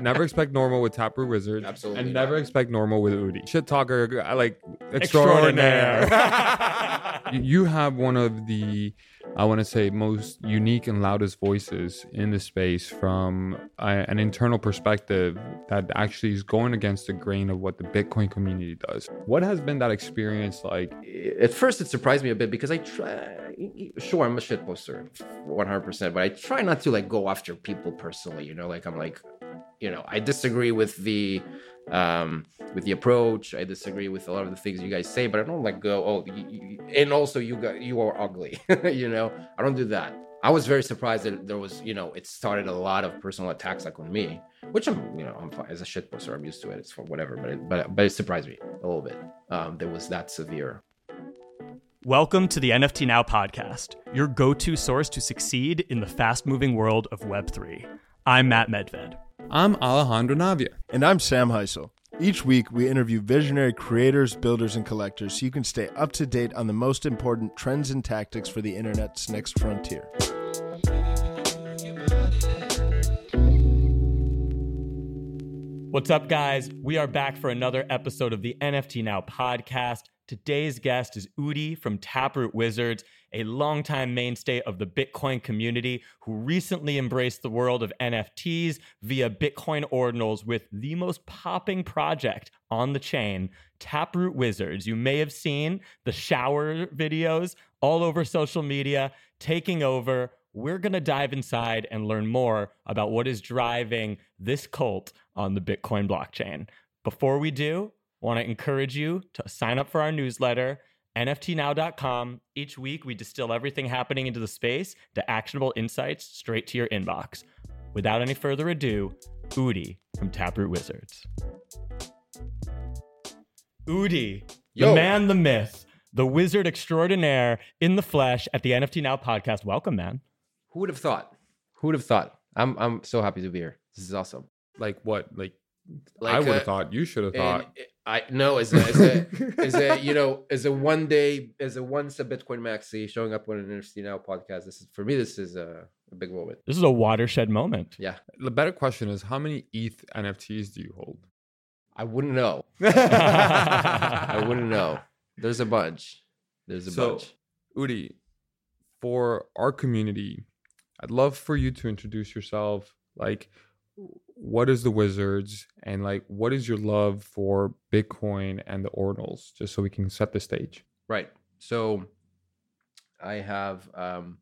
never expect normal with Taproot Wizard. Absolutely And not. never expect normal with Udi. Shit talker, I like Extraordinaire. extraordinaire. You- you have one of the, I want to say, most unique and loudest voices in the space from uh, an internal perspective that actually is going against the grain of what the Bitcoin community does. What has been that experience like? at first it surprised me a bit because I try. Sure, I'm a shit poster, 100. percent But I try not to like go after people personally. You know, like I'm like, you know, I disagree with the um with the approach. I disagree with a lot of the things you guys say, but I don't like go. Oh, you, you, and also you got you are ugly. you know, I don't do that. I was very surprised that there was, you know, it started a lot of personal attacks like on me, which I'm, you know, I'm fine as a shit poster. I'm used to it. It's for whatever, but it, but but it surprised me a little bit. Um, that was that severe. Welcome to the NFT Now podcast, your go to source to succeed in the fast moving world of Web3. I'm Matt Medved. I'm Alejandro Navia. And I'm Sam Heisel. Each week, we interview visionary creators, builders, and collectors so you can stay up to date on the most important trends and tactics for the internet's next frontier. What's up, guys? We are back for another episode of the NFT Now podcast. Today's guest is Udi from Taproot Wizards, a longtime mainstay of the Bitcoin community who recently embraced the world of NFTs via Bitcoin ordinals with the most popping project on the chain, Taproot Wizards. You may have seen the shower videos all over social media taking over. We're going to dive inside and learn more about what is driving this cult on the Bitcoin blockchain. Before we do, want to encourage you to sign up for our newsletter, nftnow.com. Each week, we distill everything happening into the space to actionable insights straight to your inbox. Without any further ado, Udi from Taproot Wizards. Udi, the man, the myth, the wizard extraordinaire in the flesh at the NFT Now podcast. Welcome, man. Who would have thought? Who would have thought? I'm I'm so happy to be here. This is awesome. Like what? Like, Like, I would have uh, thought you should have And thought. I no as a as a, as a you know as a one day as a once a Bitcoin maxi showing up on an NFT now podcast. This is for me. This is a, a big moment. This is a watershed moment. Yeah, The better question is, how many ETH NFTs do you hold? I wouldn't know. I wouldn't know. There's a bunch. There's a So- bunch. Udi, for our community, I'd love for you to introduce yourself. Like, what is the Wizards, and like, what is your love for Bitcoin and the ordinals, just so we can set the stage. Right. So I have um,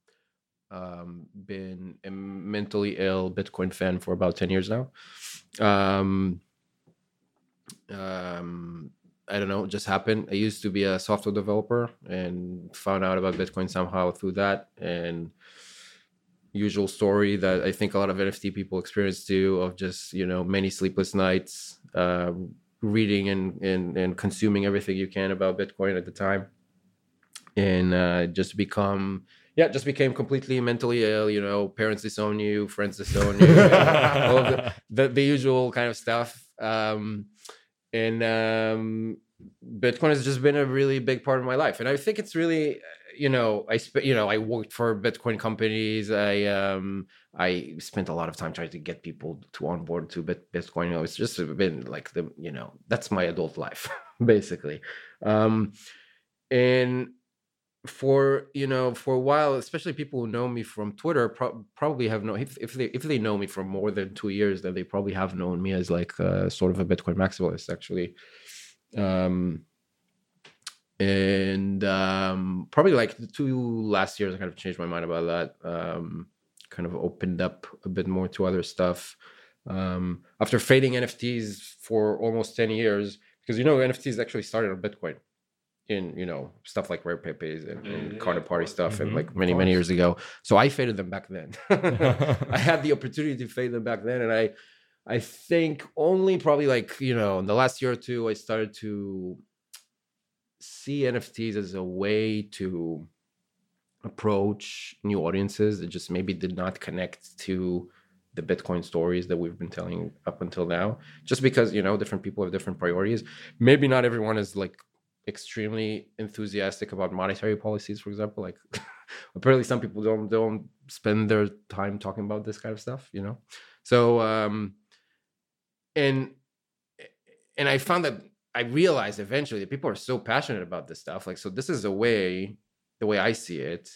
um, been a mentally ill Bitcoin fan for about 10 years now. Um, um, I don't know, it just happened. I used to be a software developer and found out about Bitcoin somehow through that. And usual story that I think a lot of NFT people experience too of just, you know, many sleepless nights, uh, reading and, and, and consuming everything you can about Bitcoin at the time. And uh, just become, yeah, just became completely mentally ill, you know, parents disown you, friends disown you, all of the, the, the usual kind of stuff. Um, and um, Bitcoin has just been a really big part of my life, and I think it's really, you know, I sp- you know, I worked for Bitcoin companies. I um, I spent a lot of time trying to get people to onboard to Bit- Bitcoin. You know, it's just been like the, you know, that's my adult life basically, um, and for you know for a while especially people who know me from twitter pro- probably have known if, if they if they know me for more than two years then they probably have known me as like uh, sort of a bitcoin maximalist actually um and um probably like the two last years i kind of changed my mind about that um kind of opened up a bit more to other stuff. Um after fading nfts for almost 10 years because you know nfts actually started on bitcoin in you know stuff like rare pepes and, and Yeah, Counterparty stuff and Mhm, like many many years ago. So i faded them back then. I had the opportunity to fade them back then and i i think only probably like you know in the last year or two i started to see nfts as a way to approach new audiences that just maybe did not connect to the bitcoin stories that we've been telling up until now. Just because you know different people have different priorities. Maybe not everyone is like extremely enthusiastic about monetary policies for example. Like apparently some people don't don't spend their time talking about this kind of stuff you know? So um and and I found that I realized eventually that people are so passionate about this stuff. Like, so this is a way, the way I see it,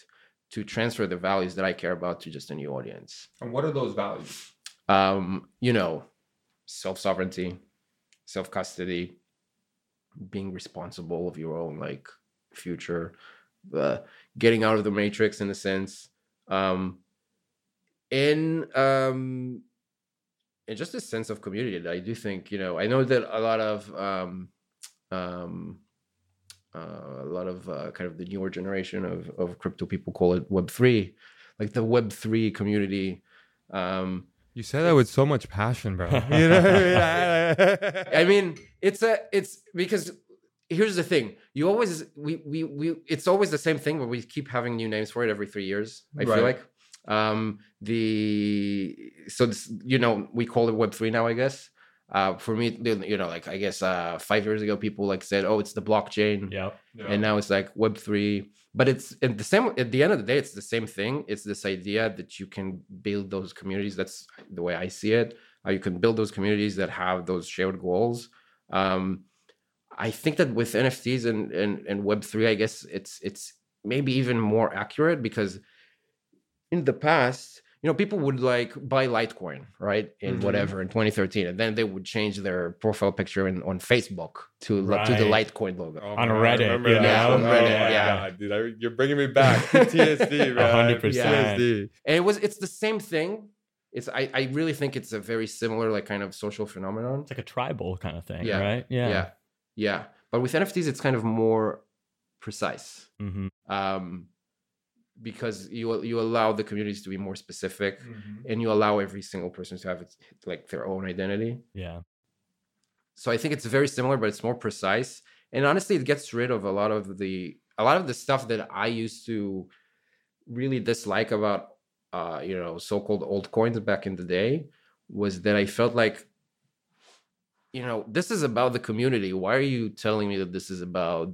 to transfer the values that I care about to just a new audience. And what are those values? Um, you know, self sovereignty, self custody, being responsible of your own like future, uh, getting out of the matrix in a sense, um, and um, and just a sense of community that I do think you know. I know that a lot of um, um, uh, a lot of uh, kind of the newer generation of of crypto people call it Web three, like the Web three community. Um, You say that with so much passion, bro. You know I mean? I mean, it's a it's because here's the thing. You always we we we it's always the same thing, but we keep having new names for it every three years. I Right. feel like um the so this, you know we call it Web three now. I guess. Uh for me, you know, like I guess uh five years ago, people like said, oh, it's the blockchain. Yep. and now it's like web 3 but it's at the same at the end of the day it's the same thing. It's this idea that you can build those communities. That's the way i see it. Uh, you can build those communities that have those shared goals. Um i think that with nfts and and, and web 3 i guess it's it's maybe even more accurate because in the past you know people would like buy litecoin right in Mhm. whatever in 2013 and then they would change their profile picture in, on facebook to to the litecoin logo Oh On my Reddit, remember you that. know? Oh Reddit, my yeah. God, dude, I- you're bringing me back. PTSD, bro. 100%. PTSD. and it was it's the same thing it's I, I really think it's a very similar like kind of social phenomenon It's like a tribal kind of thing, Yeah. right? yeah yeah yeah. but with nfts it's kind of more precise hmm um because you you allow the communities to be more specific Mm-hmm. and you allow every single person to have its, like their own identity Yeah. so i think it's very similar but it's more precise and honestly it gets rid of a lot of the a lot of the stuff that i used to really dislike about uh you know so-called old coins back in the day was that i felt like you know this is about the community why are you telling me that this is about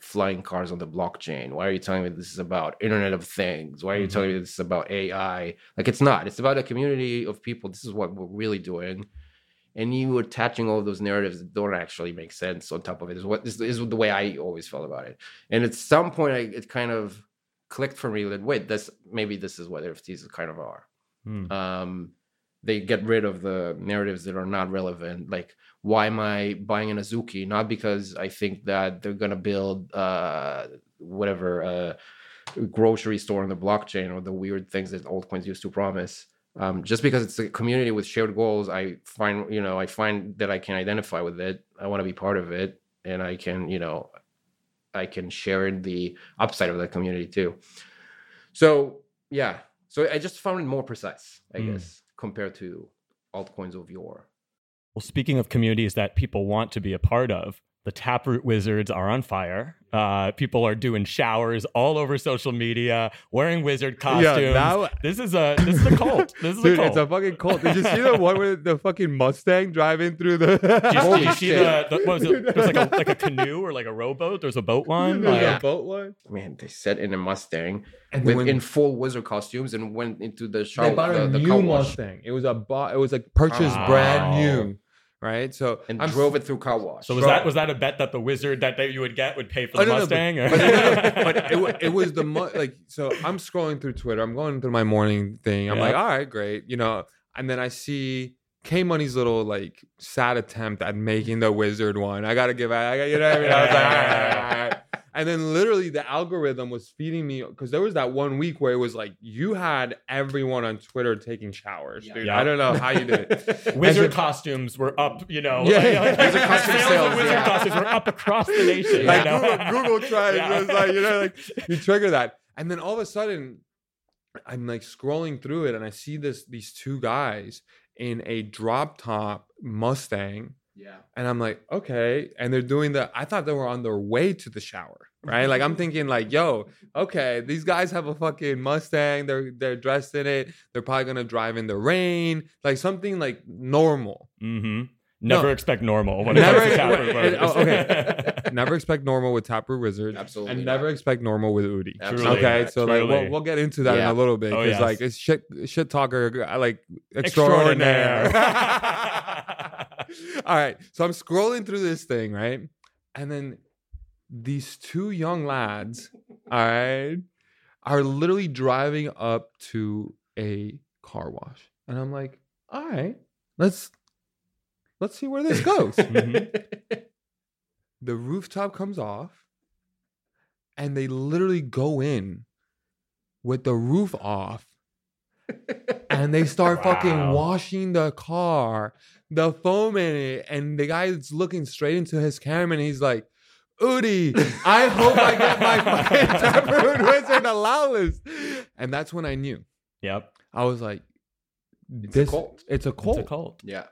flying cars on the blockchain. Why are you telling me this is about internet of things? Why are you telling me this is about ai like it's not. It's about a community of people. This is what we're really doing. And you attaching all those narratives that don't actually make sense on top of it is what is, is the way I always felt about it. And at some point, I, it kind of clicked for me that wait, this maybe this is what NFTs kind of are. Hmm. Um, they get rid of the narratives that are not relevant. Like, why am I buying an Azuki? Not because I think that they're gonna build uh, whatever uh, grocery store on the blockchain or the weird things that altcoins used to promise um, just because it's a community with shared goals i find you know i find that i can identify with it i want to be part of it and i can you know i can share in the upside of that community too so yeah so i just found it more precise i Mm. guess compared to altcoins of yore. Well, speaking of communities that people want to be a part of, the Taproot Wizards are on fire. Uh, people are doing showers all over social media, wearing wizard costumes. Yeah, now- this is a this is a cult. This is Dude, a cult. it's a fucking cult. Did you see the one with the fucking Mustang driving through the? Did you, did you see shit. the, the what was it? There's like a like a canoe or like a rowboat. There's a boat one. There's Like, a boat one. man they set in a mustang And with, when- in full wizard costumes and went into the They shower bought the, a the new car wash Mustang. It was a bought. It was like purchased Wow. brand new, right? So and I'm drove it through car wash so was Bro. that was that a bet that the wizard that they, you would get would pay for oh, the Oh, no, no, Mustang? but, or- but, no, no, but it, it was the mo- like so I'm scrolling through Twitter. I'm going through my morning thing. I'm Yeah. like, all right, great, you know. And then I see K Money's little like sad attempt at making the wizard one. I gotta give. I, I you know what I mean. I was like, all right, all right, all right. And then literally the algorithm was feeding me because there was that one week where it was like you had everyone on Twitter taking showers, dude. Yeah. I don't know how you did it. Wizard And so- costumes were up, you know. Yeah, like- yeah. like- Wizard costume sales sales, wizard yeah. costumes were up across the nation. like you know? Google, Google tried. Yeah. It was like you know, like you trigger that, and then all of a sudden, I'm like scrolling through it, and I see this these two guys in a drop top Mustang, yeah and I'm like, okay, and they're doing the. I thought they were on their way to the shower, right? Like I'm thinking, like, yo, okay, these guys have a fucking Mustang. They're they're dressed in it. They're probably gonna drive in the rain, like something like normal. Mm-hmm. Never No. expect normal when Never- it comes to Taproot oh, okay. never expect normal with Taproot Wizard. Absolutely And not. never expect normal with Udi. Absolutely Okay, not. so like we'll, we'll get into that Yeah. in a little bit Oh, because yes. like it's shit shit talker uh, like extraordinaire. Extraordinaire. All right. So I'm scrolling through this thing, right? And then these two young lads, all right, are literally driving up to a car wash. And I'm like, all right, let's let's see where this goes. Mm-hmm. the rooftop comes off, and they literally go in with the roof off and they start fucking washing the car, the foam in it, and the guy's looking straight into his camera and he's like, Udi, I hope I get my fucking Taproot Wizard allow list. And that's when I knew. Yep. I was like, It's a this, cult. It's a cult. It's a cult. Yeah.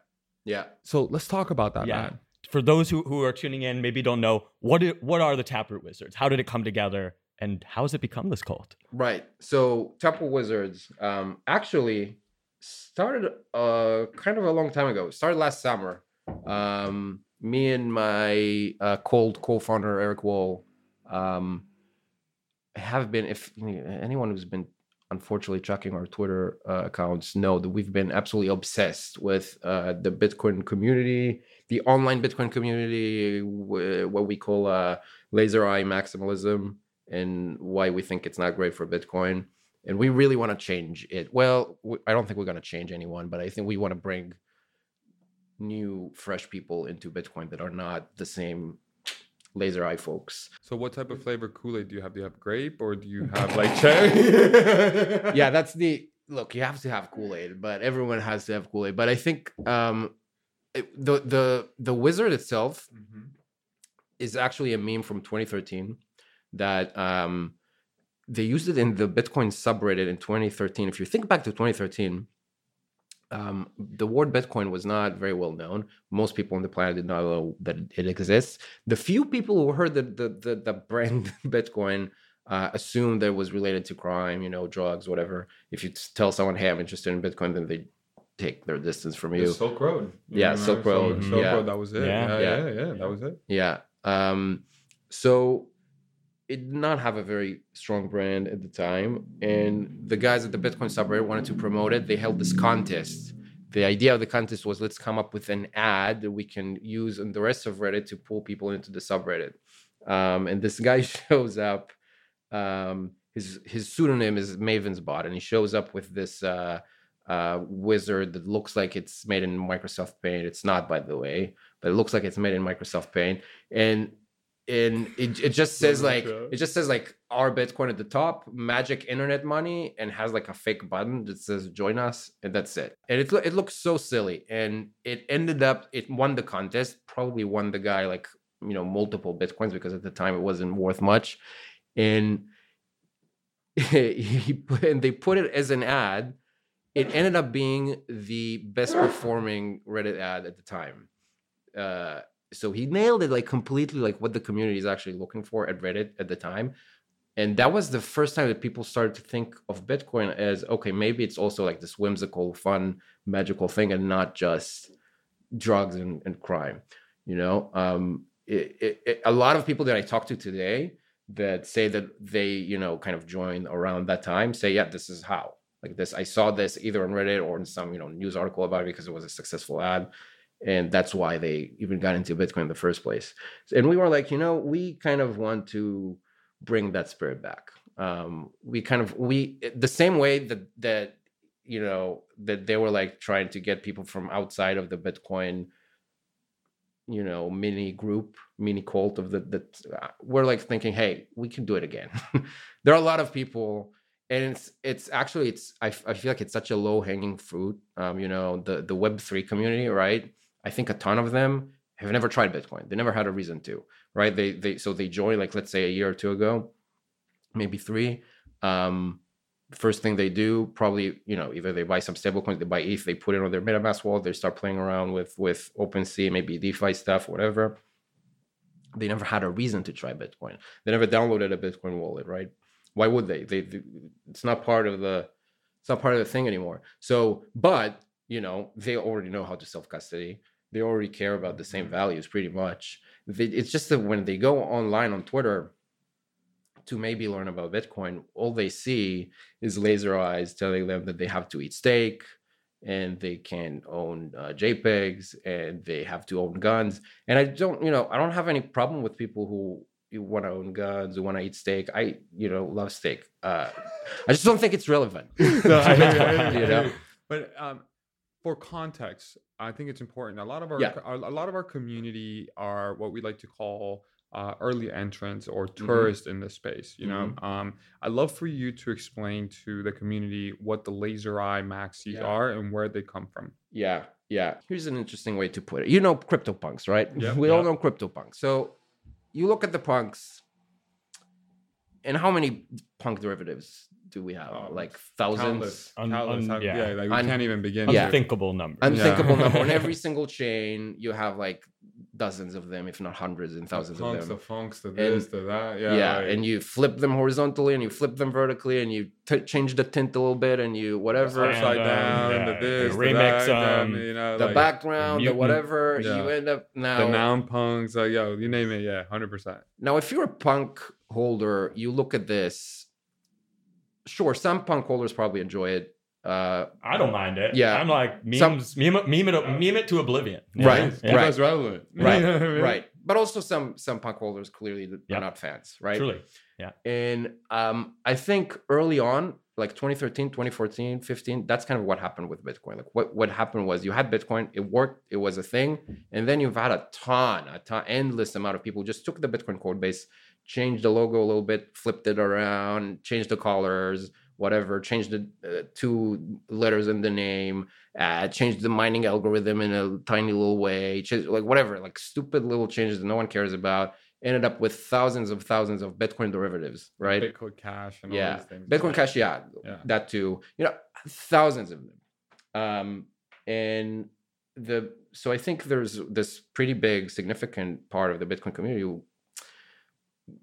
Yeah. So let's talk about that, Yeah. man. For those who, who are tuning in, maybe don't know, what i- what are the Taproot Wizards? How did it come together? And how has it become this cult? Right. So Taproot Wizards um, actually started uh, kind of a long time ago. Started last summer. Um, me and my uh, cold co-founder Eric Wall um, have been. If anyone who's been unfortunately tracking our Twitter uh, accounts know that we've been absolutely obsessed with uh, the Bitcoin community, the online Bitcoin community, wh- what we call uh, laser eye maximalism and why we think it's not great for Bitcoin. And we really want to change it. Well, w- I don't think we're going to change anyone, but I think we want to bring new, fresh people into Bitcoin that are not the same laser eye folks. So what type of flavor Kool-Aid do you have? Do you have grape or do you have like cherry? yeah, that's the look. You have to have Kool Aid, but everyone has to have Kool Aid. But I think um, it, the the the wizard itself Mhm. is actually a meme from 2013 that um, they used it in the Bitcoin subreddit in 2013. If you think back to 2013, um, the word Bitcoin was not very well known. Most people on the planet did not know that it exists. The few people who heard the the the, the brand Bitcoin uh, assumed that it was related to crime, you know, drugs, whatever. If you tell someone, "Hey, I'm interested in Bitcoin," then they take their distance from The you. Silk Road. Yeah, remember? Silk Road, Silk yeah. Road. That was it. Yeah. Yeah, Yeah. yeah, yeah, That was it. Yeah. Um, so it did not have a very strong brand at the time. And the guys at the Bitcoin subreddit wanted to promote it. They held this contest. The idea of the contest was let's come up with an ad that we can use on the rest of Reddit to pull people into the subreddit. Um, and this guy shows up. Um, his his pseudonym is Maven's Bot, and he shows up with this uh, uh, wizard that looks like it's made in Microsoft Paint. It's not, by the way, but it looks like it's made in Microsoft Paint. And and it, it just says like it just says like our Bitcoin at the top, magic internet money, and has like a fake button that says join us, and that's it. And it it looks so silly, and it ended up it won the contest, probably won the guy like you know multiple bitcoins because at the time it wasn't worth much, and he put, and they put it as an ad. It ended up being the best performing Reddit ad at the time. Uh, so he nailed it like completely like what the community is actually looking for at Reddit at the time. And that was the first time that people started to think of Bitcoin as okay, maybe it's also like this whimsical, fun, magical thing and not just drugs and, and crime. You know, um, it, it, it- a lot of people that I talk to today that say that they, you know, kind of joined around that time say, yeah, this is how. Like this, I saw this either on Reddit or in some, you know, news article about it because it was a successful ad and that's why they even got into bitcoin in the first place. And we were like you know we kind of want to bring that spirit back. Um we kind of we the same way that that you know that they were like trying to get people from outside of the bitcoin you know mini group mini cult of the that uh, we're like thinking hey we can do it again. There are a lot of people and it's it's actually it's I, I feel like it's such a low hanging fruit um you know the the web3 community right i think a ton of them have never tried bitcoin. They never had a reason to right? They they so they joined like let's say a year or two ago maybe three. Um first thing they do probably you know either they buy some stablecoins they buy eth they put it on their metamask wallet they start playing around with with OpenSea, maybe defi stuff whatever. They never had a reason to try bitcoin. They never downloaded a bitcoin wallet right? Why would they? they they it's not part of the it's not part of the thing anymore. So but you know they already know how to self custody they already care about the same values pretty much it's just that when they go online on twitter to maybe learn about bitcoin all they see is laser eyes telling them that they have to eat steak and they can own uh, JPEGs and they have to own guns. And I don't, you know, I don't have any problem with people who want to own guns, who want to eat steak. I, you know, love steak. Uh, I just don't think it's relevant. No, I I you, You know? But um, for context, I think it's important. A lot of our Yeah. a a lot of our community are what we like to call uh, early entrants or Mm-hmm. tourists in this space. You know, um, I'd love for you to explain to the community what the laser eye maxis Yeah. are and where they come from. Yeah, yeah. Here's an interesting way to put it. You know CryptoPunks, right? Yeah, we all know CryptoPunks. So you look at the punks, and how many punk derivatives do we have? Oh, like thousands, Countless, Un- countless. un- How- yeah. yeah, like we Un- can't even begin. Yeah. to. Unthinkable number. unthinkable Yeah. number. On every single chain, you have like dozens of them, if not hundreds and thousands punks, of the them. funks, the this, the that. Yeah, Yeah, like, and you flip them horizontally, and you flip them vertically, and you t- change the tint a little bit, and you whatever. And, upside um, down, yeah, the this, you the remix that, them, them, you know, the like, background, the mutant. whatever, Yeah. you end up now. the noun punks, like yo, you name it, yeah, hundred percent. Now, if you're a punk holder, you look at this. Sure, some punk holders probably enjoy it. Uh, I don't mind it. Yeah. I'm like memes, Some- meme, it, meme, it, meme it to oblivion. you Right. Yeah. right. That's relevant, right, You know what I mean? right. But also some some punk holders clearly that Yeah. are not fans, right? Truly. Yeah. And um, I think early on, like 2013, 2014, 15, that's kind of what happened with Bitcoin. Like what, what happened was you had Bitcoin, it worked, it was a thing. And then you've had a ton, a ton, endless amount of people just took the Bitcoin code base, changed the logo a little bit, flipped it around, changed the colors, whatever, changed the uh, two letters in the name, uh, changed the mining algorithm in a tiny little way, changed, like whatever, like stupid little changes that no one cares about. Ended up with thousands of thousands of Bitcoin derivatives, right? Bitcoin Cash and all yeah these things. bitcoin cash yeah, Yeah. that too you know thousands of them um and the so i think there's this pretty big significant part of the bitcoin community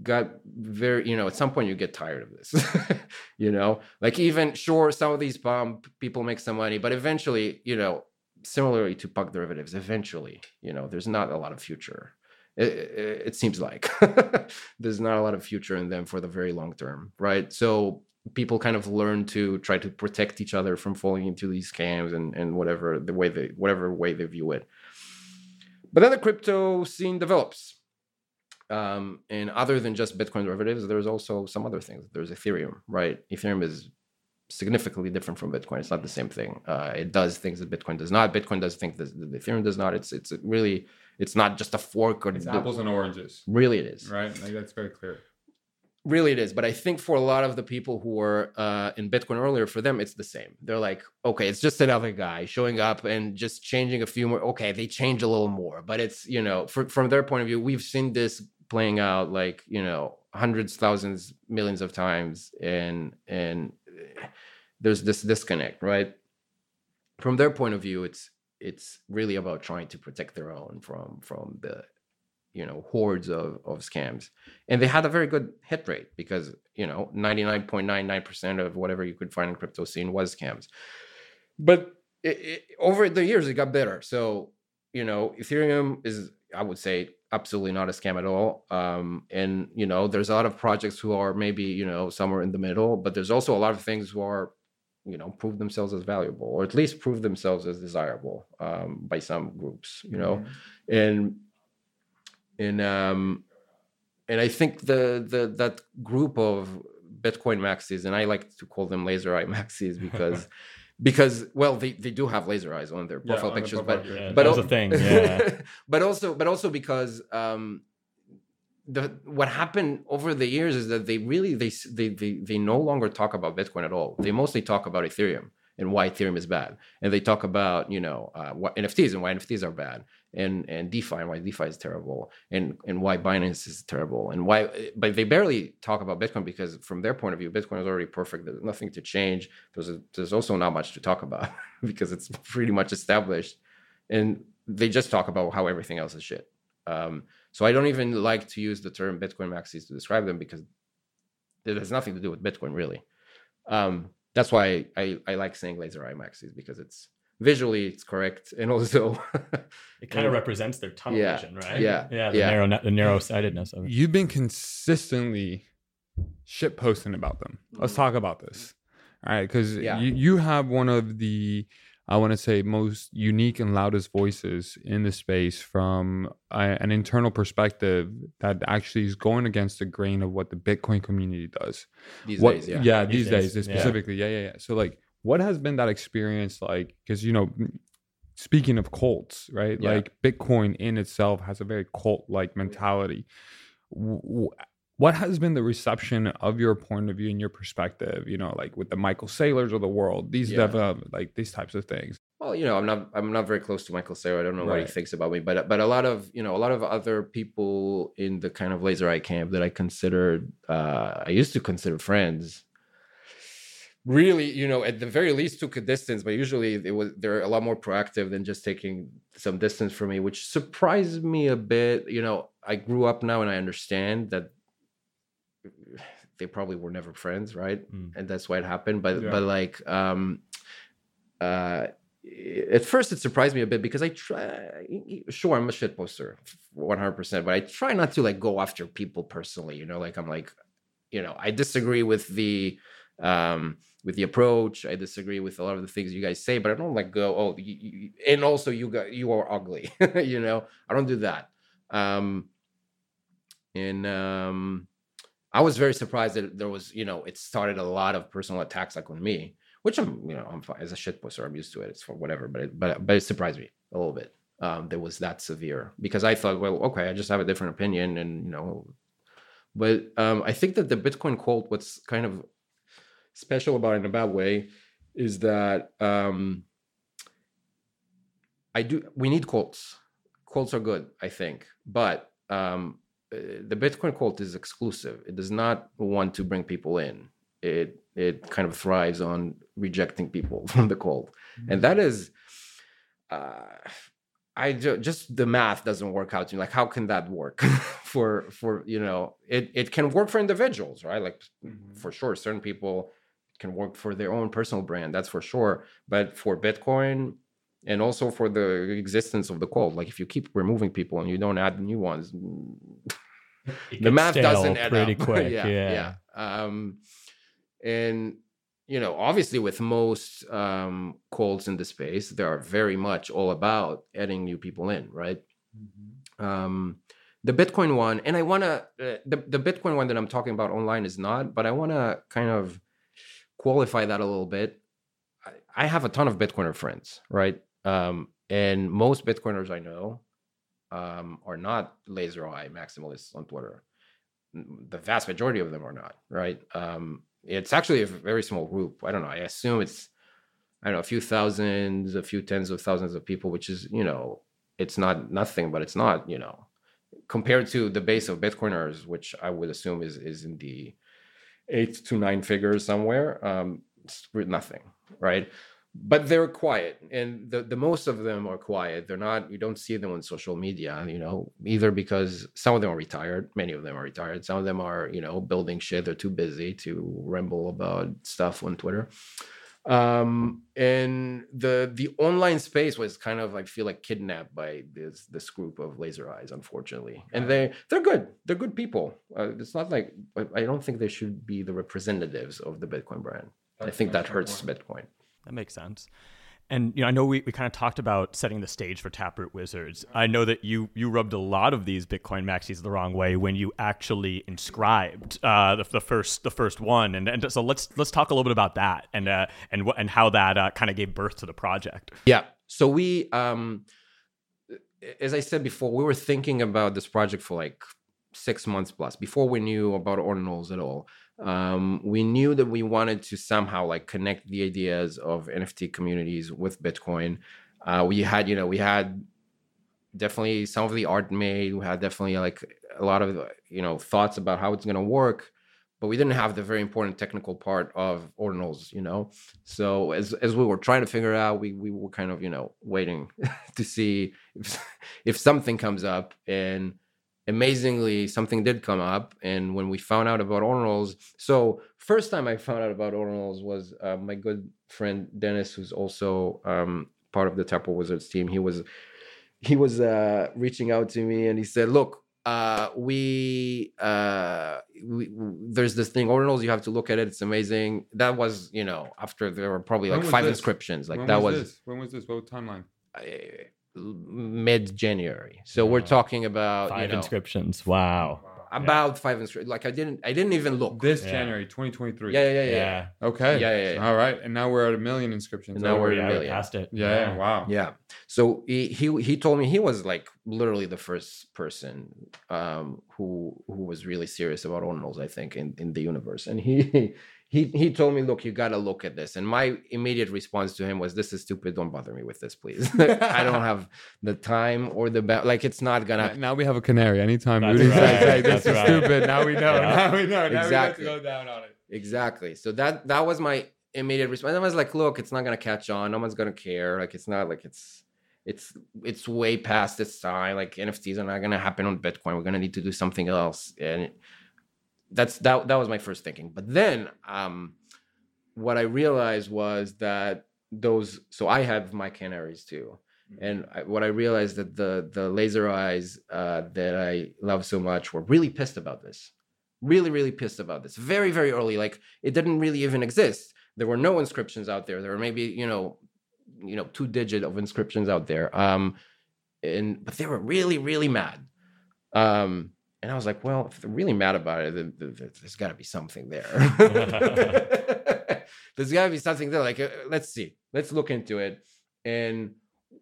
got very you know at some point you get tired of this you know? Like even sure some of these bomb people make some money but eventually you know similarly to punk derivatives eventually you know there's not a lot of future. It, it, it seems like there's not a lot of future in them for the very long term right? So people kind of learn to try to protect each other from falling into these scams and, and whatever the way they whatever way they view it. But then the crypto scene develops um, and other than just bitcoin derivatives there's also some other things. There's ethereum right? Ethereum is significantly different from bitcoin. It's not the same thing. Uh, it does things that bitcoin does not. Bitcoin does things that ethereum does not. It's it's really it's not just a fork or It's the- apples and oranges, really it is. Right? Like that's very clear. really it is. But i think for a lot of the people who were uh, in bitcoin earlier for them it's the same. They're like okay it's just another guy showing up and just changing a few more. Okay they change a little more. But it's you know for, from their point of view we've seen this playing out like you know hundreds thousands millions of times and and eh, there's this disconnect right? From their point of view it's it's really about trying to protect their own from from the you know hordes of, of scams. And they had a very good hit rate because you know 99.99% of whatever you could find in crypto scene was scams. But it, it, over the years it got better. So you know ethereum is i would say absolutely not a scam at all. Um, and you know there's a lot of projects who are maybe you know somewhere in the middle but there's also a lot of things who are you know prove themselves as valuable or at least prove themselves as desirable um, by some groups you know? And and um and i think the the that group of bitcoin maxis and i like to call them laser eye maxis because because well they, they do have laser eyes on their Yeah, profile on the pictures profile but. Yeah, but that was al- a thing. Yeah. but also but also because um the what happened over the years is that they really they they they, they no longer talk about bitcoin at all they mostly talk about ethereum and why ethereum is bad and they talk about you know uh, what nfts and why nfts are bad and and defi and why defi is terrible and and why binance is terrible and why but they barely talk about bitcoin because from their point of view bitcoin is already perfect. There's nothing to change. There's a, there's also not much to talk about because it's pretty much established and they just talk about how everything else is shit. Um, so I don't even like to use the term Bitcoin maxis to describe them because it has nothing to do with Bitcoin really. Um, that's why I, I like saying laser eye maxis because it's visually it's correct and also It kind of represents their tunnel Yeah, vision, right? yeah, Yeah. The yeah. narrow, the narrow sightedness of it. You've been consistently shit posting about them. Let's mm-hmm. talk about this. All right, because Yeah. you, you have one of the, I want to say, most unique and loudest voices in the space from a, an internal perspective that actually is going against the grain of what the Bitcoin community does. These what, days, yeah. these, These days, days, yeah. specifically. Yeah. yeah, yeah. So, like, what has been that experience like? Because, you know, speaking of cults, right? Yeah. Like, Bitcoin in itself has a very cult like mentality. What has been the reception of your point of view and your perspective you know like with the michael saylors of the world these Yeah. develop like these types of things Well, you know, I'm not I'm not very close to Michael Saylor. I don't know what he thinks about me, but but a lot of you know a lot of other people in the kind of laser eye camp that I considered uh, I used to consider friends. Really, you know, at the very least took a distance, but usually it was they're a lot more proactive than just taking some distance from me, which surprised me a bit. You know, I grew up now and I understand that they probably were never friends, right? Mm. And that's why it happened. But Yeah. but like um uh at first it surprised me a bit because I try sure I'm a shit poster 100% but I try not to like go after people personally you know like I'm like you know I disagree with the um with the approach I disagree with a lot of the things you guys say but I don't like go oh you, you, and also you got you are ugly you know I don't do that um and um I was very surprised that there was you know it started a lot of personal attacks like on me which I'm, you know, I'm fine as a shit poster. I'm used to it. It's for whatever, but it, but but it surprised me a little bit. Um, that was that severe because I thought, well, okay, I just have a different opinion, and you know, but um, I think that the Bitcoin quote, what's kind of special about it in a bad way, is that um, I do. We need cults. Cults are good, I think, but um, uh, the Bitcoin cult is exclusive. It does not want to bring people in. It it kind of thrives on rejecting people from the cult, and that is, uh, I ju- just the math doesn't work out to me. Like, how can that work for for you know? It it can work for individuals, right? Like for sure, certain people can work for their own personal brand. That's for sure. But for Bitcoin. And also for the existence of the cult, like if you keep removing people and you don't add new ones, the math doesn't add pretty up. quick. yeah, yeah. yeah. Um, and you know, obviously, with most um, cults in the space, they are very much all about adding new people in, right? Um, the Bitcoin one, and I want to uh, the the Bitcoin one that I'm talking about online is not, but I want to kind of qualify that a little bit. I, have a ton of Bitcoiner friends, right? Um, and most Bitcoiners I know um, are not laser eye maximalists on Twitter. The vast majority of them are not, right? Um, it's actually a very small group. I don't know. I assume it's, I don't know, a few thousands, a few tens of thousands of people, which is, you know, it's not nothing, but it's not, you know, compared to the base of Bitcoiners, which I would assume is is in the eight to nine figures somewhere. Um, re- nothing, right? But they're quiet, and the the most of them are quiet. They're not. You don't see them on social media, you know, either because some of them are retired. Many of them are retired. Some of them are, you know, building shit. They're too busy to ramble about stuff on Twitter um and the the online space was kind of i feel like kidnapped by this this group of laser eyes unfortunately. And they they're good. They're good people. Uh, it's not like I- i don't think they should be the representatives of the bitcoin brand. I think that hurts bitcoin. That makes sense. And you know, I know we, we kind of talked about setting the stage for Taproot Wizards. I know that you you rubbed a lot of these Bitcoin maxis the wrong way when you actually inscribed uh, the, the first the first one. And, and so let's let's talk a little bit about that and uh, and and how that uh, kind of gave birth to the project. Yeah. So we, um, as I said before, we were thinking about this project for like six months plus before we knew about ordinals at all. Um, we knew that we wanted to somehow like connect the ideas of NFT communities with Bitcoin. Uh, we had, you know, we had definitely some of the art made. We had definitely like a lot of you know thoughts about how it's going to work, but we didn't have the very important technical part of ordinals. You know, so as as we were trying to figure out, we we were kind of you know waiting to see if if something comes up and amazingly something did come up and when we found out about ordinals so first time i found out about ordinals was uh, my good friend dennis who's also um, part of the taproot wizards team he was he was uh, reaching out to me and he said look uh, we, uh, we, there's this thing ordinals. You have to look at it. It's amazing. That was, you know, after there were probably When like five this? inscriptions. Like when that was, was, this? When was this? What timeline? Mid January. So we're talking about Five you know inscriptions. Wow. about five inscriptions. Like I didn't, I didn't even look. This Yeah. January 2023. yeah, yeah, yeah, Yeah. yeah. Okay. Yeah, yeah, yeah. All right. And now we're at a million inscriptions. And now we're at a million. past it. Yeah. yeah, Wow. Yeah. So he, he he told me he was like literally the first person um, who who was really serious about ordinals, I think, in, in the universe. And he he he told me, look, you gotta look at this. And my immediate response to him was, This is stupid, don't bother me with this, please. I don't have the time or the ba- like it's not gonna Now we have a canary. Anytime That's Rudy right, says, "Hey, this that's is right. stupid," now we know. Yeah. Now we know. Now Exactly. we have to go down on it. Exactly. So that that was my immediate response. I was like, look, it's not gonna catch on. No one's gonna care. Like it's not like it's it's it's way past its time. Like NFTs are not gonna happen on Bitcoin. We're gonna need to do something else. And that's that that was my first thinking. But then um what I realized was that those so I have my canaries too. And I, what I realized that the the laser eyes uh, that I love so much were really pissed about this. Really really pissed about this. Very very early like it didn't really even exist. There were no inscriptions out there. There were maybe you know you know two digit of inscriptions out there. Um and but they were really really mad. Um and i was like well if they're really mad about it then, then there's got to be something there there's got to be something there like uh, let's see let's look into it and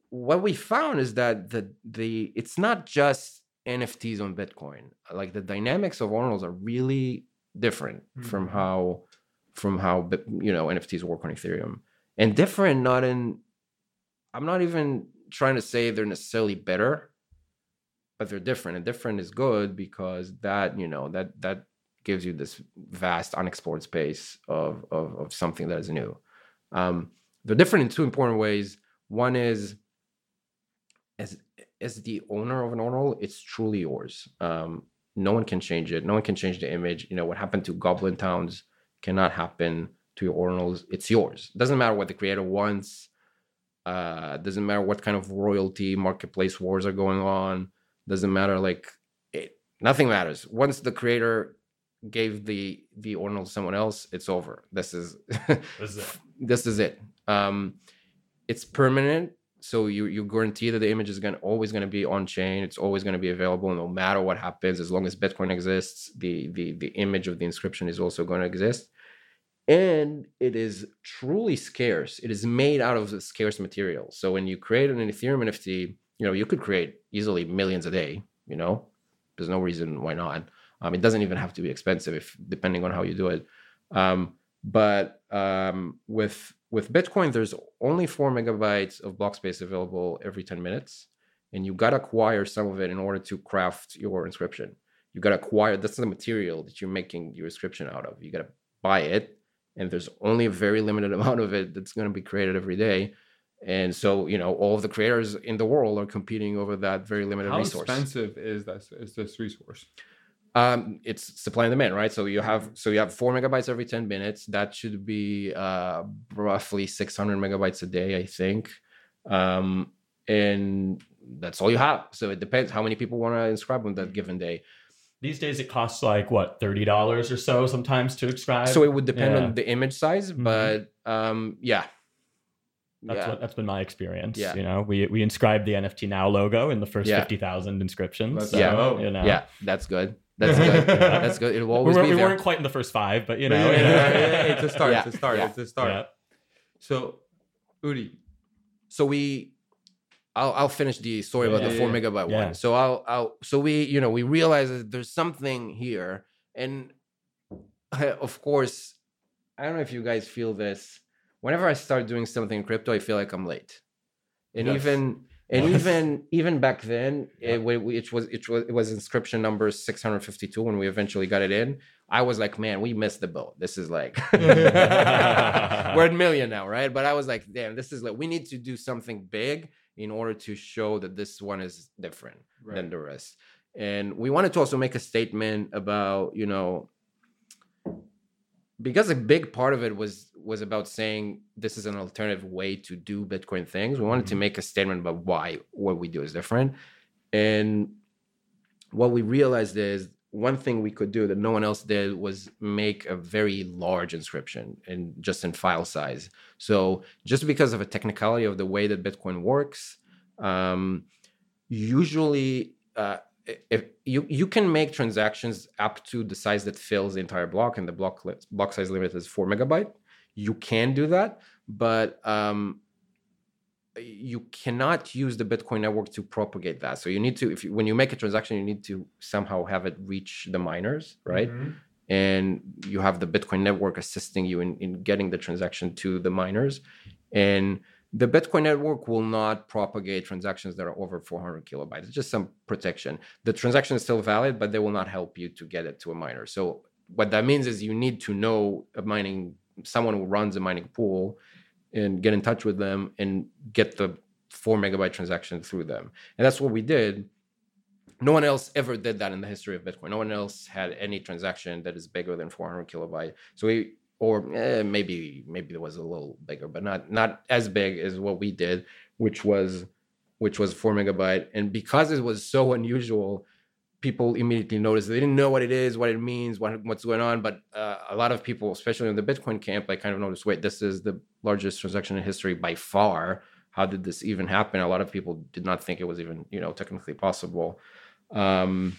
what we found is that the the it's not just NFTs on Bitcoin. Like the dynamics of ordinals are really different from Mhm. how from how you know NFTs work on Ethereum, and different not in. I'm not even trying to say they're necessarily better, but they're different, and different is good because that you know that that gives you this vast unexplored space of of, of something that is new. Um, they're different in two important ways. One is as as the owner of an ordinal, it's truly yours. Um, no one can change it. No one can change the image. You know what happened to Goblin Towns cannot happen to your ordinals. It's yours. Doesn't matter what the creator wants. Uh, doesn't matter what kind of royalty marketplace wars are going on. Doesn't matter like it. Nothing matters. Once the creator gave the the ordinal to someone else, it's over. This is This is it. this is it. Um, it's permanent, so you you guarantee that the image is going always going to be on chain. It's always going to be available, no matter what happens. As long as Bitcoin exists, the the the image of the inscription is also going to exist, and it is truly scarce. It is made out of scarce material. So when you create an Ethereum NFT, you know you could create easily millions a day. You know, there's no reason why not. Um, it doesn't even have to be expensive if depending on how you do it. Um, but um, with with Bitcoin, there's only four megabytes of block space available every 10 minutes, and you gotta acquire some of it in order to craft your inscription. You gotta acquire that's the material that you're making your inscription out of. You gotta buy it, and there's only a very limited amount of it that's gonna be created every day. And so, you know, all of the creators in the world are competing over that very limited How resource expensive is that? Is this resource? um it's supply and demand right so you have so you have four megabytes every 10 minutes that should be uh roughly 600 megabytes a day i think um and that's all you have so it depends how many people want to inscribe on that given day These days, it costs like what thirty dollars or so sometimes to subscribe. so it would depend yeah. on the image size Mhm. but um yeah That's yeah what that's been my experience. Yeah. You know, we we inscribed the NFT Now logo in the first Yeah. fifty thousand inscriptions. Let's so, go. You know. yeah that's good that's good that's good it will We, always weren't, be we there weren't quite in the first five, but you know, yeah, you yeah, know. yeah, yeah, it's a start. Yeah, It's a start. yeah, It's a start. Yeah. So, Udi, so we I'll, I'll finish the story about Yeah, the four yeah. megabyte Yeah. one. So I'll I'll so we you know we realize that there's something here, and of course, I don't know if you guys feel this. Whenever I start doing something in crypto, I feel like I'm late, and Yes. even and Yes. even even back then, Yeah. it, it was it was it was inscription number 652 when we eventually got it in. I was like, man, we missed the boat. This is like we're at million now, right? But I was like, damn, this is like we need to do something big in order to show that this one is different than the rest. And we wanted to also make a statement about, you know, because a big part of it was was about saying this is an alternative way to do Bitcoin things. We wanted to Mhm. make a statement about why what we do is different. And what we realized is one thing we could do that no one else did was make a very large inscription and just in file size. So just because of a technicality of the way that Bitcoin works, um, usually uh, if you you can make transactions up to the size that fills the entire block, and the block block size limit is four megabyte. You can do that, but um, you cannot use the Bitcoin network to propagate that. So you need to, if you, when you make a transaction, you need to somehow have it reach the miners, right? Mm-hmm. And you have the Bitcoin network assisting you in, in getting the transaction to the miners. And the Bitcoin network will not propagate transactions that are over 400 kilobytes. It's just some protection. The transaction is still valid, but they will not help you to get it to a miner. So what that means is you need to know a mining someone who runs a mining pool and get in touch with them and get the four megabyte transaction through them. And that's what we did. No one else ever did that in the history of Bitcoin. No one else had any transaction that is bigger than 400 kilobyte. So we, or eh, maybe maybe it was a little bigger, but not not as big as what we did, which was which was four megabyte. And because it was so unusual, people immediately noticed they didn't know what it is, what it means, what, what's going on. But uh, a lot of people, especially in the Bitcoin camp, like kind of noticed, wait, this is the largest transaction in history by far. How did this even happen? A lot of people did not think it was even, you know, technically possible. Um,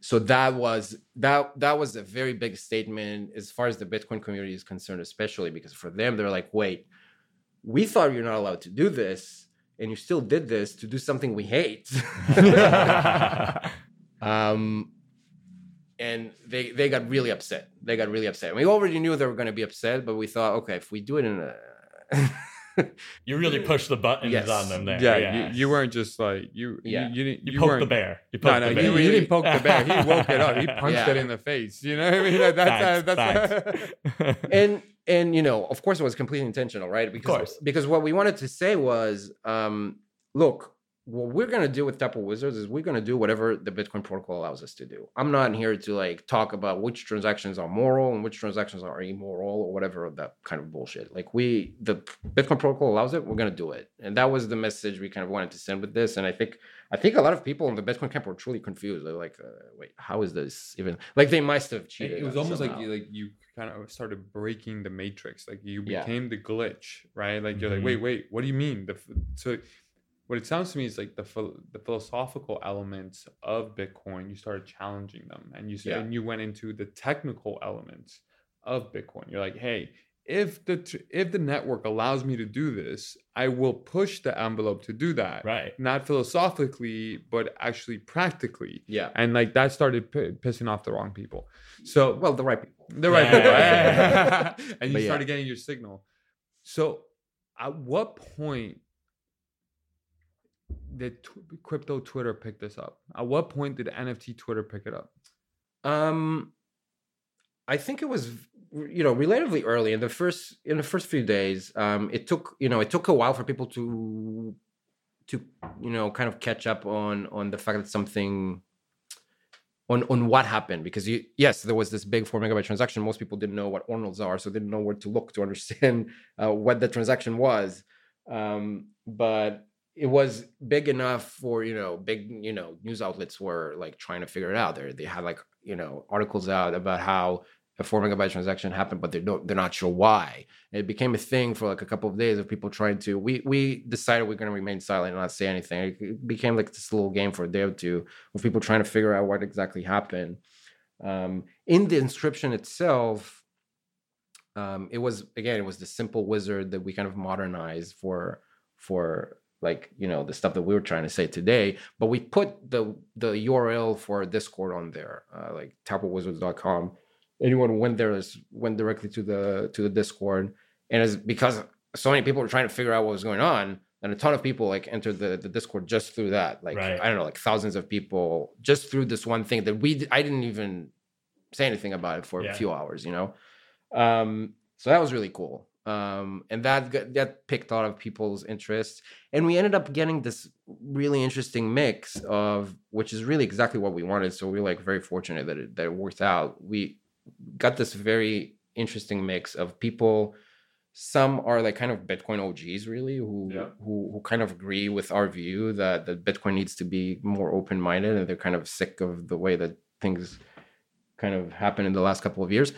so that was that that was a very big statement as far as the Bitcoin community is concerned, especially because for them they're like, wait, we thought you're not allowed to do this, and you still did this to do something we hate. Um, and they they got really upset. They got really upset. We already knew they were going to be upset, but we thought, okay, if we do it in a you really pushed the buttons yes. on them there. Yeah, yeah. You, you, weren't just like you. Yeah. you, you, you, you poked the bear. You poked no, no, the bear. You, you, didn't poke the bear. He woke it up. He punched yeah. it in the face. You know what I mean? That, that's, that's, that's and and you know, of course, it was completely intentional, right? Because because what we wanted to say was, um, look, what we're going to do with Taproot Wizards is we're going to do whatever the Bitcoin protocol allows us to do. I'm not here to like talk about which transactions are moral and which transactions are immoral or whatever that kind of bullshit. Like we, the Bitcoin protocol allows it, we're going to do it. And that was the message we kind of wanted to send with this. And I think, I think a lot of people in the Bitcoin camp were truly confused. They're like, uh, wait, how is this even like they must have cheated. It was almost somehow. like you, like you kind of started breaking the matrix. Like you became yeah. the glitch, right? Like you're mm-hmm. like, wait, wait, what do you mean? The, so what it sounds to me is like the the philosophical elements of Bitcoin. You started challenging them, and you yeah. and you went into the technical elements of Bitcoin. You're like, hey, if the if the network allows me to do this, I will push the envelope to do that. Right. Not philosophically, but actually practically. Yeah. And like that started p- pissing off the wrong people. So well, the right people. The right people. and you but started yeah. getting your signal. So, at what point did t- crypto Twitter pick this up? At what point did NFT Twitter pick it up? Um, I think it was you know relatively early in the first in the first few days. Um, it took you know it took a while for people to to you know kind of catch up on on the fact that something on on what happened because you yes there was this big four megabyte transaction most people didn't know what ordinals are so they didn't know where to look to understand uh, what the transaction was um, but it was big enough for you know big you know news outlets were like trying to figure it out. There they had like you know articles out about how a four megabyte transaction happened but they're no, they're not sure why. It became a thing for like a couple of days of people trying to we we decided we're going to remain silent and not say anything. It became like this little game for a day or two of people trying to figure out what exactly happened. Um, in the inscription itself um, it was again it was the simple wizard that we kind of modernized for for like you know the stuff that we were trying to say today but we put the the url for discord on there uh, like taprootwizards.com anyone went there is went directly to the to the discord and it's because so many people were trying to figure out what was going on and a ton of people like entered the, the discord just through that like right. i don't know like thousands of people just through this one thing that we i didn't even say anything about it for yeah. a few hours you know um so that was really cool um, and that that picked a lot of people's interest and we ended up getting this really interesting mix of which is really exactly what we wanted so we are like very fortunate that it, that it worked out we got this very interesting mix of people some are like kind of Bitcoin OGs, really, who Yeah. who who kind of agree with our view that that Bitcoin needs to be more open minded, and they're kind of sick of the way that things kind of happened in the last couple of years.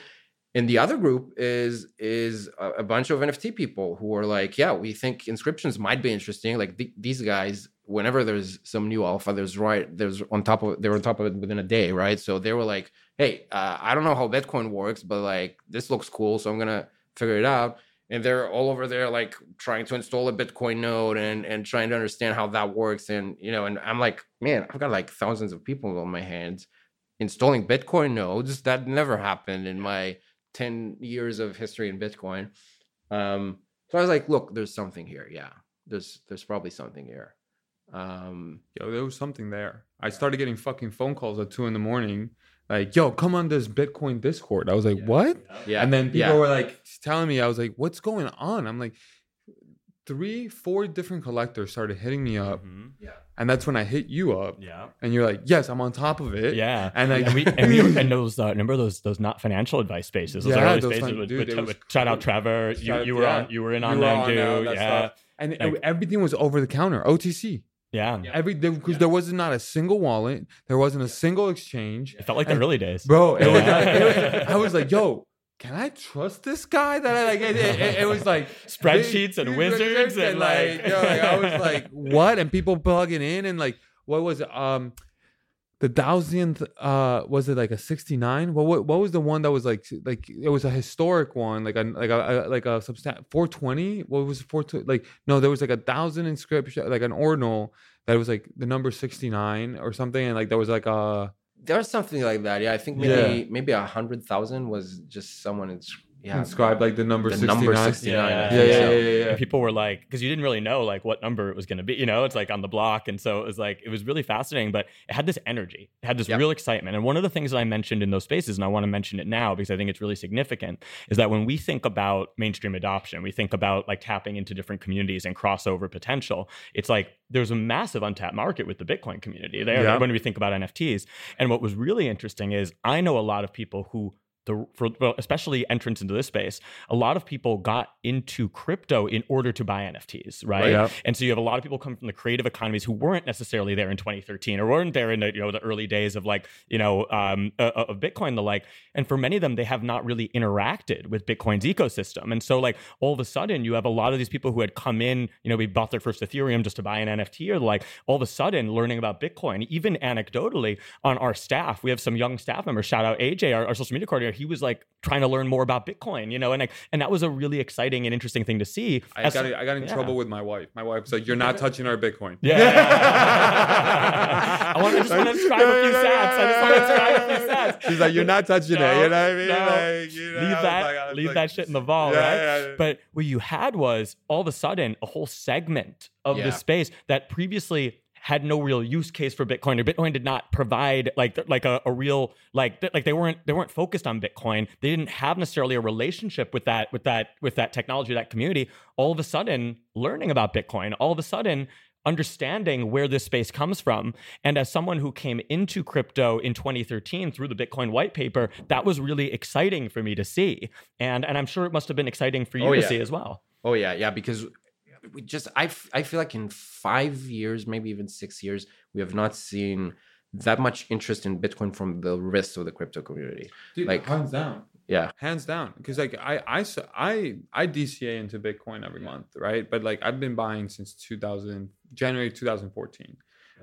And the other group is is a, bunch of NFT people who are like, yeah, we think inscriptions might be interesting. Like th- these guys, whenever there's some new alpha, there's right there's on top of they're on top of it within a day, right? So they were like, hey, uh, I don't know how Bitcoin works, but like this looks cool, so I'm gonna figure it out. And they're all over there like trying to install a Bitcoin node and and trying to understand how that works. And you know, and I'm like, man, I've got like thousands of people on my hands installing Bitcoin nodes. That never happened in my 10 years of history in Bitcoin. Um, so I was like, look, there's something here. Yeah, there's there's probably something here. Um, Yo, there was something there. I started getting fucking phone calls at two in the morning, like, "Yo, come on this Bitcoin Discord." I was like, "What?" yeah, And then people yeah. were like telling me, I was like, "What's going on?" I'm like, three, four different collectors started hitting me up, Mhm. and that's when I hit you up, Yeah. and you're like, "Yes, I'm on top of it." Yeah, And like, and we and, we, and those uh, remember those those not financial advice spaces. Those Yeah, early those spaces fin- with, dude, with, with- shout out cool. Trevor. You, Shout- you were yeah. on you were in on were them on too. that- that yeah, stuff. and Like- everything was over the counter, OTC. yeah, Every because there was not a single wallet, there wasn't a single exchange, It felt like the early days, bro. It was, it was- I was like, "Yo." Can I trust this guy? That I like. It, it, it- was like Spreadsheets and wizards and, like- yo, like, I was like, what? And people plugging in and like, what was it? Um, the thousandth. Uh, was it like a sixty nine? What, what what was the one that was like like it was a historic one, like a like a, like a substan four twenty. What was four twenty? Like no, there was like a thousand inscription, like an ordinal that was like the number sixty nine or something, and like there was like a There's something like that. Yeah, I think maybe maybe a hundred thousand was just someone. It's yeah, inscribed like the number the sixty number nine. 69. I Yeah, Yeah, yeah, so. yeah, yeah, yeah. And people were like, because you didn't really know like what number it was going to be, you know, it's like on the block. And so it was like, it was really fascinating, but it had this energy, it had this Yep. real excitement. And one of the things that I mentioned in those spaces, and I want to mention it now because I think it's really significant, is that when we think about mainstream adoption, we think about like tapping into different communities and crossover potential. It's like there's a massive untapped market with the Bitcoin community there Yeah. when we think about NFTs. And what was really interesting is I know a lot of people who the for well, especially entrance into this space, a lot of people got into crypto in order to buy NFTs, right? Yeah. And so you have a lot of people come from the creative economies who weren't necessarily there in 2013 or weren't there in the, you know the early days of like you know um, uh, of Bitcoin the like. And for many of them, they have not really interacted with Bitcoin's ecosystem. And so like all of a sudden, you have a lot of these people who had come in, you know, we bought their first Ethereum just to buy an NFT or like all of a sudden learning about Bitcoin. Even anecdotally on our staff, we have some young staff members. Shout out AJ, our, our social media coordinator. He was like trying to learn more about Bitcoin, you know, and like, and that was a really exciting and interesting thing to see. I As- got I got in yeah. trouble with my wife. My wife's like, "You're not touching our Bitcoin." Yeah. I want to just want to subscribe a few sats. I just want to subscribe a few sats. She's like, "You're not touching No, it." You know what I mean? no. Like, you know, leave that, like- leave like- that shit in the vault, Yeah, right? But what you had was all of a sudden a whole segment of the space that previously had no real use case for Bitcoin, or Bitcoin did not provide like like a, a real like th- like they weren't they weren't focused on Bitcoin. They didn't have necessarily a relationship with that with that with that technology, that community. All of a sudden, learning about Bitcoin, all of a sudden understanding where this space comes from. And as someone who came into crypto in 2013 through the Bitcoin white paper, that was really exciting for me to see. And and I'm sure it must have been exciting for you Oh, to yeah. see as well. Oh yeah, yeah. Because we just I, f- I feel like in five years, maybe even six years, we have not seen that much interest in Bitcoin from the rest of the crypto community. Dude, like- hands down, Yeah, hands down. Because like I, I i i DCA into Bitcoin every month, right? But like I've been buying since 2000 January 2014,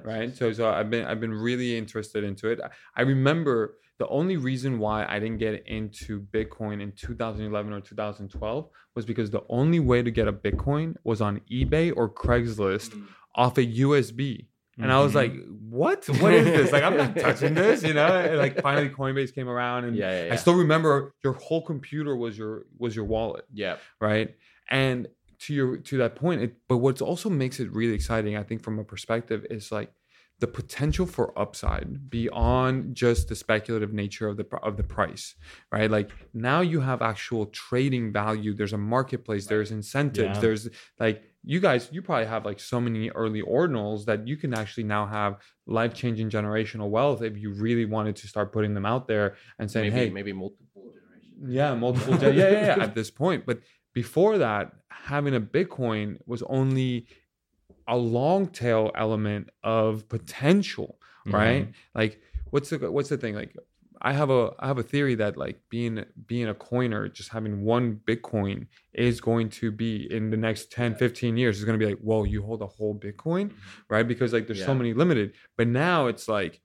right? So so I've been I've been really interested into it. I- I remember the only reason why I didn't get into Bitcoin in 2011 or 2012 was because the only way to get a Bitcoin was on eBay or Craigslist off a USB. And I was Mhm. like, "What? What is this? Like, I'm not touching this." You know. And like, finally, Coinbase came around, and yeah, yeah, yeah. I still remember your whole computer was your was your wallet, yeah. right? And to your to that point, it, but what also makes it really exciting, I think, from a perspective, is like the potential for upside beyond just the speculative nature of the of the price, right? Like now you have actual trading value. There's a marketplace. There's incentives. Yeah. There's like you guys. You probably have like so many early ordinals that you can actually now have life changing generational wealth if you really wanted to start putting them out there and saying, Maybe "Hey, maybe multiple generations. yeah, multiple. gen- yeah, yeah, yeah. At this point, but before that, having a Bitcoin was only a long tail element of potential, right? Mhm. Like what's the what's the thing? Like I have a I have a theory that like being being a coiner, just having one Bitcoin is going to be in the next 10, 15 years is going to be like, whoa, you hold a whole Bitcoin, right? Because like there's so many limited. But now it's like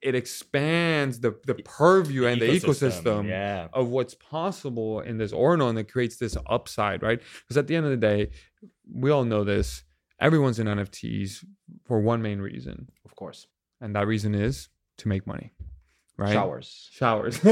it expands the the purview and the ecosystem Yeah. of what's possible in this and it creates this upside, right? Because at the end of the day, we all know this. Everyone's in NFTs for one main reason, Of course. and that reason is to make money, right? Showers. Showers.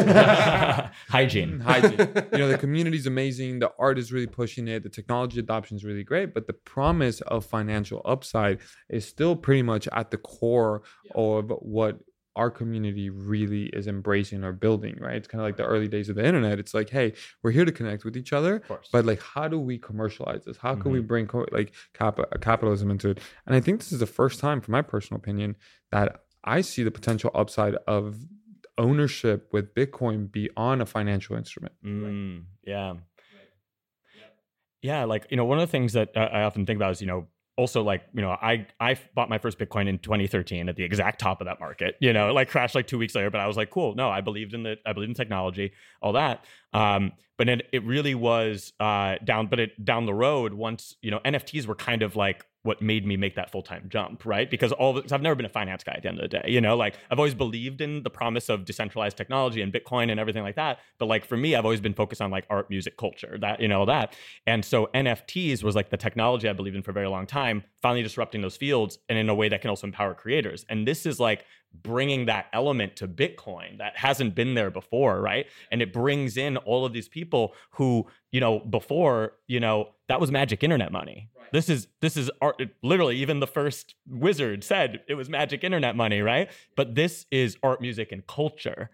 Hygiene. Hygiene. You know, the community is amazing. The art is really pushing it. The technology adoption is really great. But the promise of financial upside is still pretty much at the core of what our community really is embracing or building, right? It's kind of like the early days of the internet. It's like, hey, we're here to connect with each other, but like, how do we commercialize this? How can we bring co- like cap- capitalism into it? And I think this is the first time, from my personal opinion, that I see the potential upside of ownership with Bitcoin beyond a financial instrument. Mm, yeah. Yeah, like you know, one of the things that uh, I often think about is you know also like you know I I bought my first Bitcoin in 2013 at the exact top of that market. You know, it, like crashed like two weeks later, but I was like, cool. No, I believed in the I believed in technology, all that. Um, but it it really was uh down, but it down the road once you know NFTs were kind of like what made me make that full time jump, right? Because all the, 'cause I've never been a finance guy at the end of the day, you know, like I've always believed in the promise of decentralized technology and Bitcoin and everything like that. But like for me, I've always been focused on like art, music, culture, that, you know, that. And so NFTs was like the technology I believed in for a very long time, finally disrupting those fields and in a way that can also empower creators. And this is like bringing that element to Bitcoin that hasn't been there before, right? And it brings in all of these people who, you know, before, you know, that was magic internet money. This is this is art literally even the first wizard said it was magic internet money, right? But this is art, music and culture.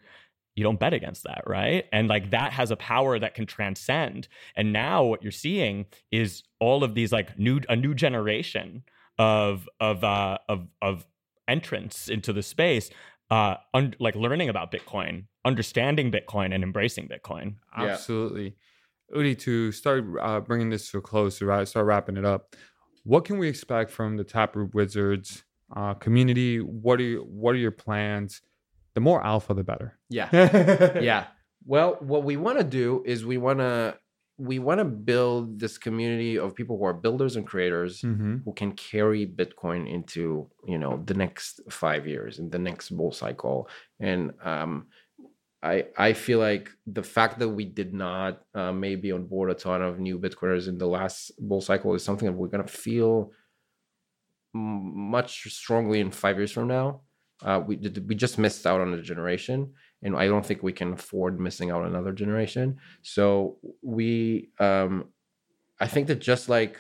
You don't bet against that, right? And like that has a power that can transcend. And now what you're seeing is all of these like new a new generation of of uh of of entrance into the space uh un- like learning about bitcoin understanding bitcoin and embracing bitcoin Yeah. Absolutely. Udi, to start uh, bringing this to a close, to ra- start wrapping it up, what can we expect from the Taproot Wizards uh, community? What are you, what are your plans? The more alpha, the better. Yeah. yeah. yeah. Well, what we want to do is we want to we want to build this community of people who are builders and creators hmm who can carry Bitcoin into you know the next five years in the next bull cycle. And um, I I feel like the fact that we did not uh, maybe on board a ton of new Bitcoiners in the last bull cycle is something that we're gonna feel m- much strongly in five years from now. Uh, we did, we just missed out on a generation, and I don't think we can afford missing out another generation. So we, um, I think that just like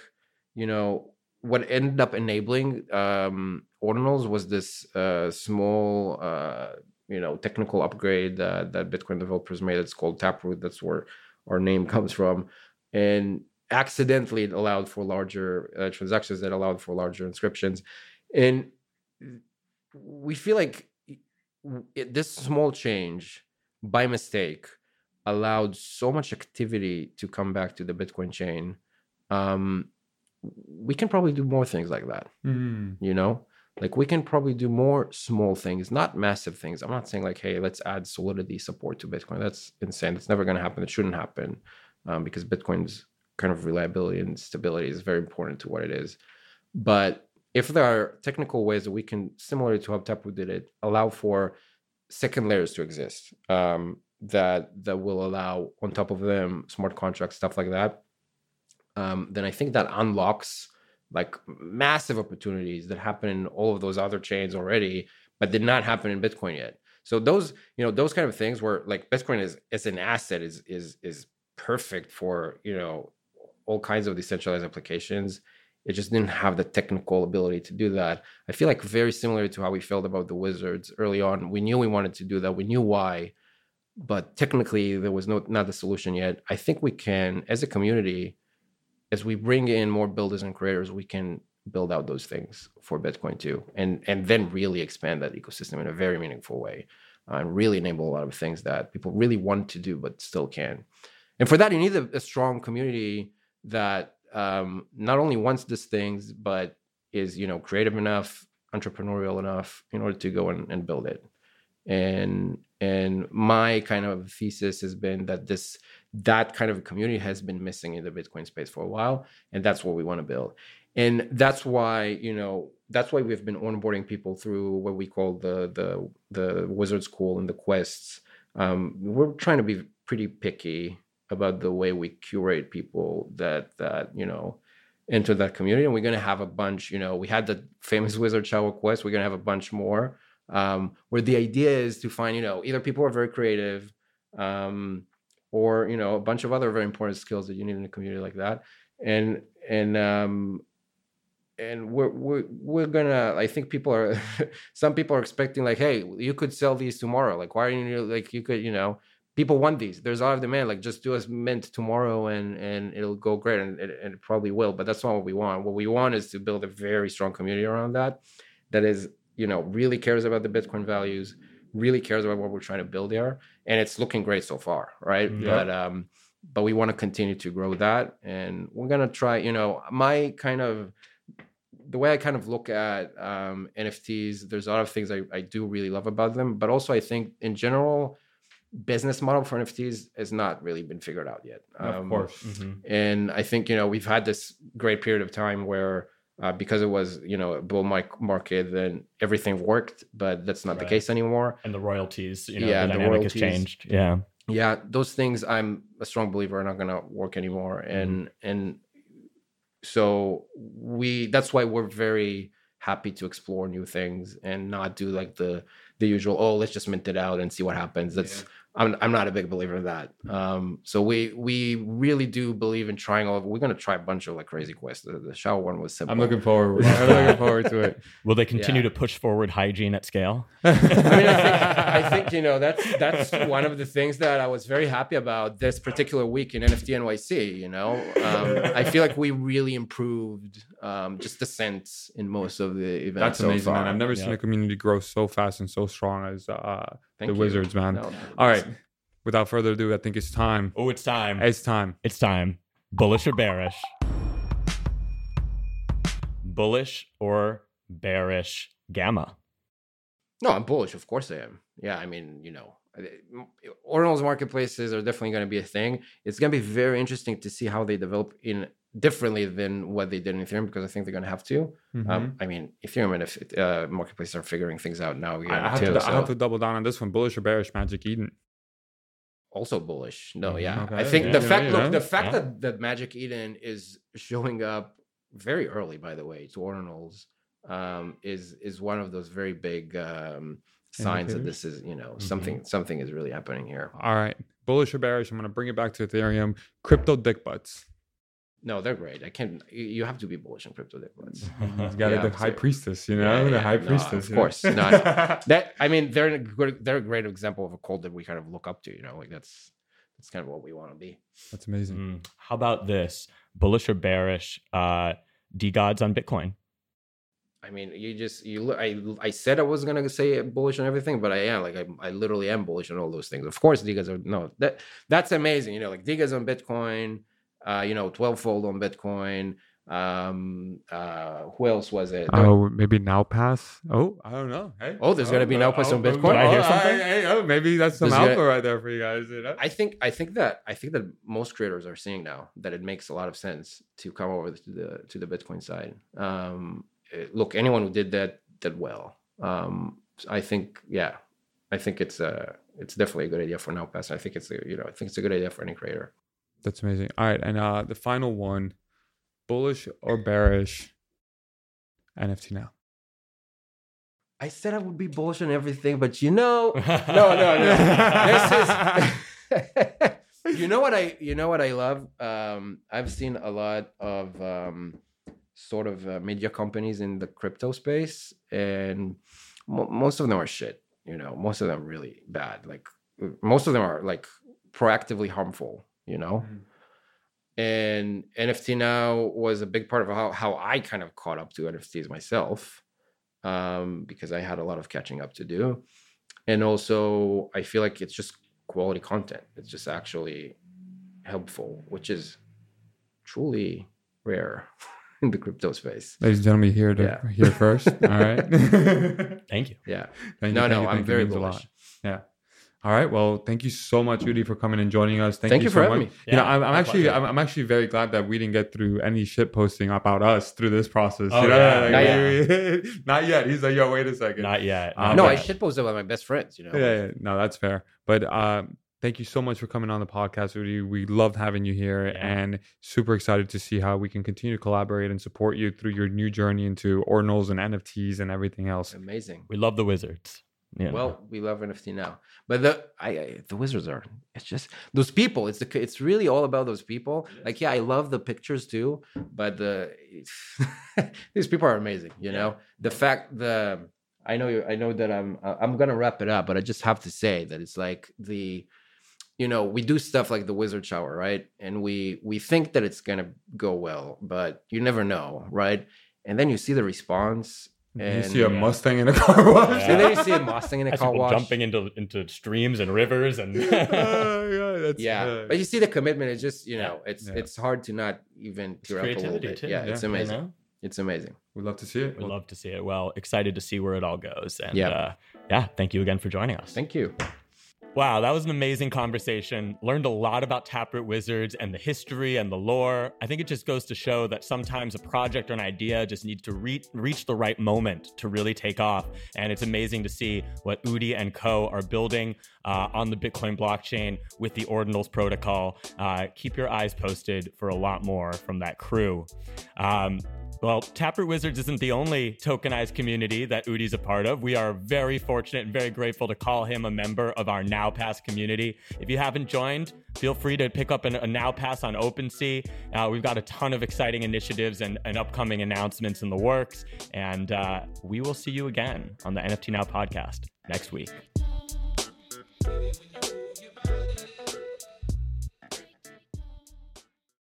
you know what ended up enabling um, ordinals was this uh, small uh, you know technical upgrade uh, that Bitcoin developers made. It's called Taproot. That's where our name comes from, and accidentally it allowed for larger uh, transactions that allowed for larger inscriptions, and we feel like it, this small change by mistake allowed so much activity to come back to the Bitcoin chain. Um, we can probably do more things like that Mm. you know? Like we can probably do more small things not massive things. I'm not saying like hey let's add solidity support to bitcoin. That's insane. It's never going to happen. It shouldn't happen um, because bitcoin's kind of reliability and stability is very important to what it is. But if there are technical ways that we can similar to how taproot did it allow for second layers to exist um, that that will allow on top of them smart contracts stuff like that um, then i think that unlocks like massive opportunities that happen in all of those other chains already, but did not happen in Bitcoin yet. So those, you know, those kind of things where like Bitcoin is as an asset is is is perfect for you know all kinds of decentralized applications. It just didn't have the technical ability to do that. I feel like very similar to how we felt about the wizards early on. We knew we wanted to do that. We knew why, but technically there was no not the solution yet. I think we can, as a community, as we bring in more builders and creators, we can build out those things for Bitcoin too, and and then really expand that ecosystem in a very meaningful way, uh, and really enable a lot of things that people really want to do but still can. and for that you need a, a strong community that um, not only wants these things but is you know creative enough entrepreneurial enough in order to go and, and build it. And and my kind of thesis has been that this that kind of community has been missing in the bitcoin space for a while and that's what we want to build. And that's why you know that's why we've been onboarding people through what we call the the the wizard school and the quests. Um, we're trying to be pretty picky about the way we curate people that that you know into that community. And we're going to have a bunch you know we had the famous wizard shower quest. We're going to have a bunch more um, where the idea is to find you know either people are very creative um, or you know a bunch of other very important skills that you need in a community like that. And and um, and we're we're we're gonna i think people are some people are expecting like hey you could sell these tomorrow. Like why are you like you could you know people want these. There's a lot of demand like just do us mint tomorrow and and it'll go great and it, and it probably will but that's not what we want. What we want is to build a very strong community around that that is you know really cares about the bitcoin values really cares about what we're trying to build there and it's looking great so far right? Yep. but um but we want to continue to grow that and we're gonna try you know my kind of the way I kind of look at um, NFTs, there's a lot of things I, I do really love about them, but also I think in general, business model for NFTs has not really been figured out yet. of Um, course. Mhm. and I think you know we've had this great period of time where uh, because it was you know a bull market, then everything worked, but that's not the case anymore. And the royalties, you know, Yeah, the the dynamic has changed. Yeah. yeah those things i'm a strong believer are not going to work anymore and and so we that's why we're very happy to explore new things and not do like the the usual oh let's just mint it out and see what happens that's I'm, I'm not a big believer in that um so we we really do believe in trying all of we're going to try a bunch of like crazy quests the, the shower one was simple I'm looking forward. I'm looking forward to it. Will they continue Yeah. to push forward hygiene at scale? I mean, I think, I think you know that's that's one of the things that I was very happy about this particular week in NFT NYC. You know, um, I feel like we really improved um, just the sense in most of the events. That's so amazing, man. I've never Yeah. seen a community grow so fast and so strong as uh, Thank the you. Wizards, man. No, All right. Without further ado, I think it's time. Oh, it's time. It's time. It's time. Bullish or bearish? Bullish or bearish gamma? No, I'm bullish. Of course I am. Yeah, I mean, you know, Ordinals marketplaces are definitely going to be a thing. It's going to be very interesting to see how they develop in differently than what they did in Ethereum because I think they're going to have to. Mhm. Um, I mean, Ethereum and if uh, marketplaces are figuring things out now. Again, I, I have too, to, I have to double down on this one. Bullish or bearish, Magic Eden. Also bullish. No, Mhm. yeah. I think yeah, the fact yeah. look, the fact that that Magic Eden is showing up very early, by the way, to Ordinals, um, is is one of those very big um, signs that this is you know Mhm. something something is really happening here. All right. Bullish or bearish? I'm going to bring it back to Ethereum. Crypto dick butts. No, they're great. I can't. You you have to be bullish on crypto dick butts. He's got Yeah, the high so- priestess, you Yeah, know? the high no, priestess. of you know? course. No, That I mean, they're a good, they're a great example of a cult that we kind of look up to. You know, like that's that's kind of what we want to be. That's amazing. Mm. How about this? Bullish or bearish? Uh, DeGods on Bitcoin. I mean, you just you look. I I said I was gonna say bullish on everything, but I am like I, I literally am bullish on all those things. Of course, DeGods are no that that's amazing. You know, like DeGods on Bitcoin, uh, you know, Twelvefold on Bitcoin. Um, uh, who else was it? Oh, maybe now pass. Oh, I don't know. Hey. Oh, there's gonna be now pass on Bitcoin? Did I hear oh, something? Hey, hey, oh, maybe that's some There's alpha gonna- right there for you guys. You know? I think I think that I think that most creators are seeing now that it makes a lot of sense to come over to the to the Bitcoin side. Um, eh, look, anyone who did that did well. Um, I think, yeah, I think it's uh it's definitely a good idea for NowPass. I think it's a, you know I think it's a good idea for any creator. That's amazing. All right, and uh the final one, bullish or bearish? NFT now. I said I would be bullish on everything, but you know, no, no, no. this is you know what I you know what I love. Um, I've seen a lot of um, sort of uh, media companies in the crypto space, and mo- most of them are shit. You know, most of them really bad. Like most of them are like proactively harmful. You know. And NFT now was a big part of how, how I kind of caught up to NFTs myself um, because I had a lot of catching up to do. And also, I feel like it's just quality content. It's just actually helpful, which is truly rare in the crypto space. Ladies and gentlemen, here to Yeah. here first. All right. Thank you. Yeah. Thank No, you, no, you, I'm very Means a lot. bullish. Yeah. All right. Well, thank you so much, Udi, for coming and joining us. Thank, Thank you so for having much. me. You know, I'm, I'm actually. I'm, I'm actually very glad that we didn't get through any shit posting about us through this process. Oh, You know, yeah, like, not we- not yet. He's like, yo, wait a second. Not yet. Um, not no, I shit posted about my best friends, you know. yeah, yeah, no, that's fair. But um, thank you so much for coming on the podcast, Udi. We loved having you here, Yeah. and super excited to see how we can continue to collaborate and support you through your new journey into ordinals and NFTs and everything else. Amazing. We love the Wizards. Yeah. Well, we love NFT now, but the I, I the wizards are. It's just those people. It's the it's really all about those people. Like yeah, I love the pictures too, but the these people are amazing. You know the fact the I know you I know that I'm uh, I'm gonna wrap it up, but I just have to say that it's like the you know we do stuff like the wizard shower right and we we think that it's gonna go well but you never know right and then you see the response you see a yeah. Mustang in a car wash. Yeah. and then you see a Mustang in a Has car people wash. jumping into into streams and rivers and Uh, yeah, that's, yeah, uh, but you see the commitment. It's just you know, it's Yeah. it's hard to not even It's tear up a little creativity bit. too. Yeah, it's Yeah. you amazing. know? It's amazing. we'd love to see it. We'd love to see it. Well, excited to see where it all goes. And Yeah. uh, yeah, thank you again for joining us. Thank you. Wow, that was an amazing conversation. Learned a lot about Taproot Wizards and the history and the lore. I think it just goes to show that sometimes a project or an idea just needs to re- reach the right moment to really take off. And it's amazing to see what Udi and Co are building uh, on the Bitcoin blockchain with the Ordinals protocol. Uh, keep your eyes posted for a lot more from that crew. Um, well, Taproot Wizards isn't the only tokenized community that Udi's a part of. We are very fortunate and very grateful to call him a member of our Now Pass community. If you haven't joined, feel free to pick up an, a Now Pass on OpenSea. Uh, we've got a ton of exciting initiatives and, and upcoming announcements in the works. And uh, we will see you again on the NFT Now podcast next week.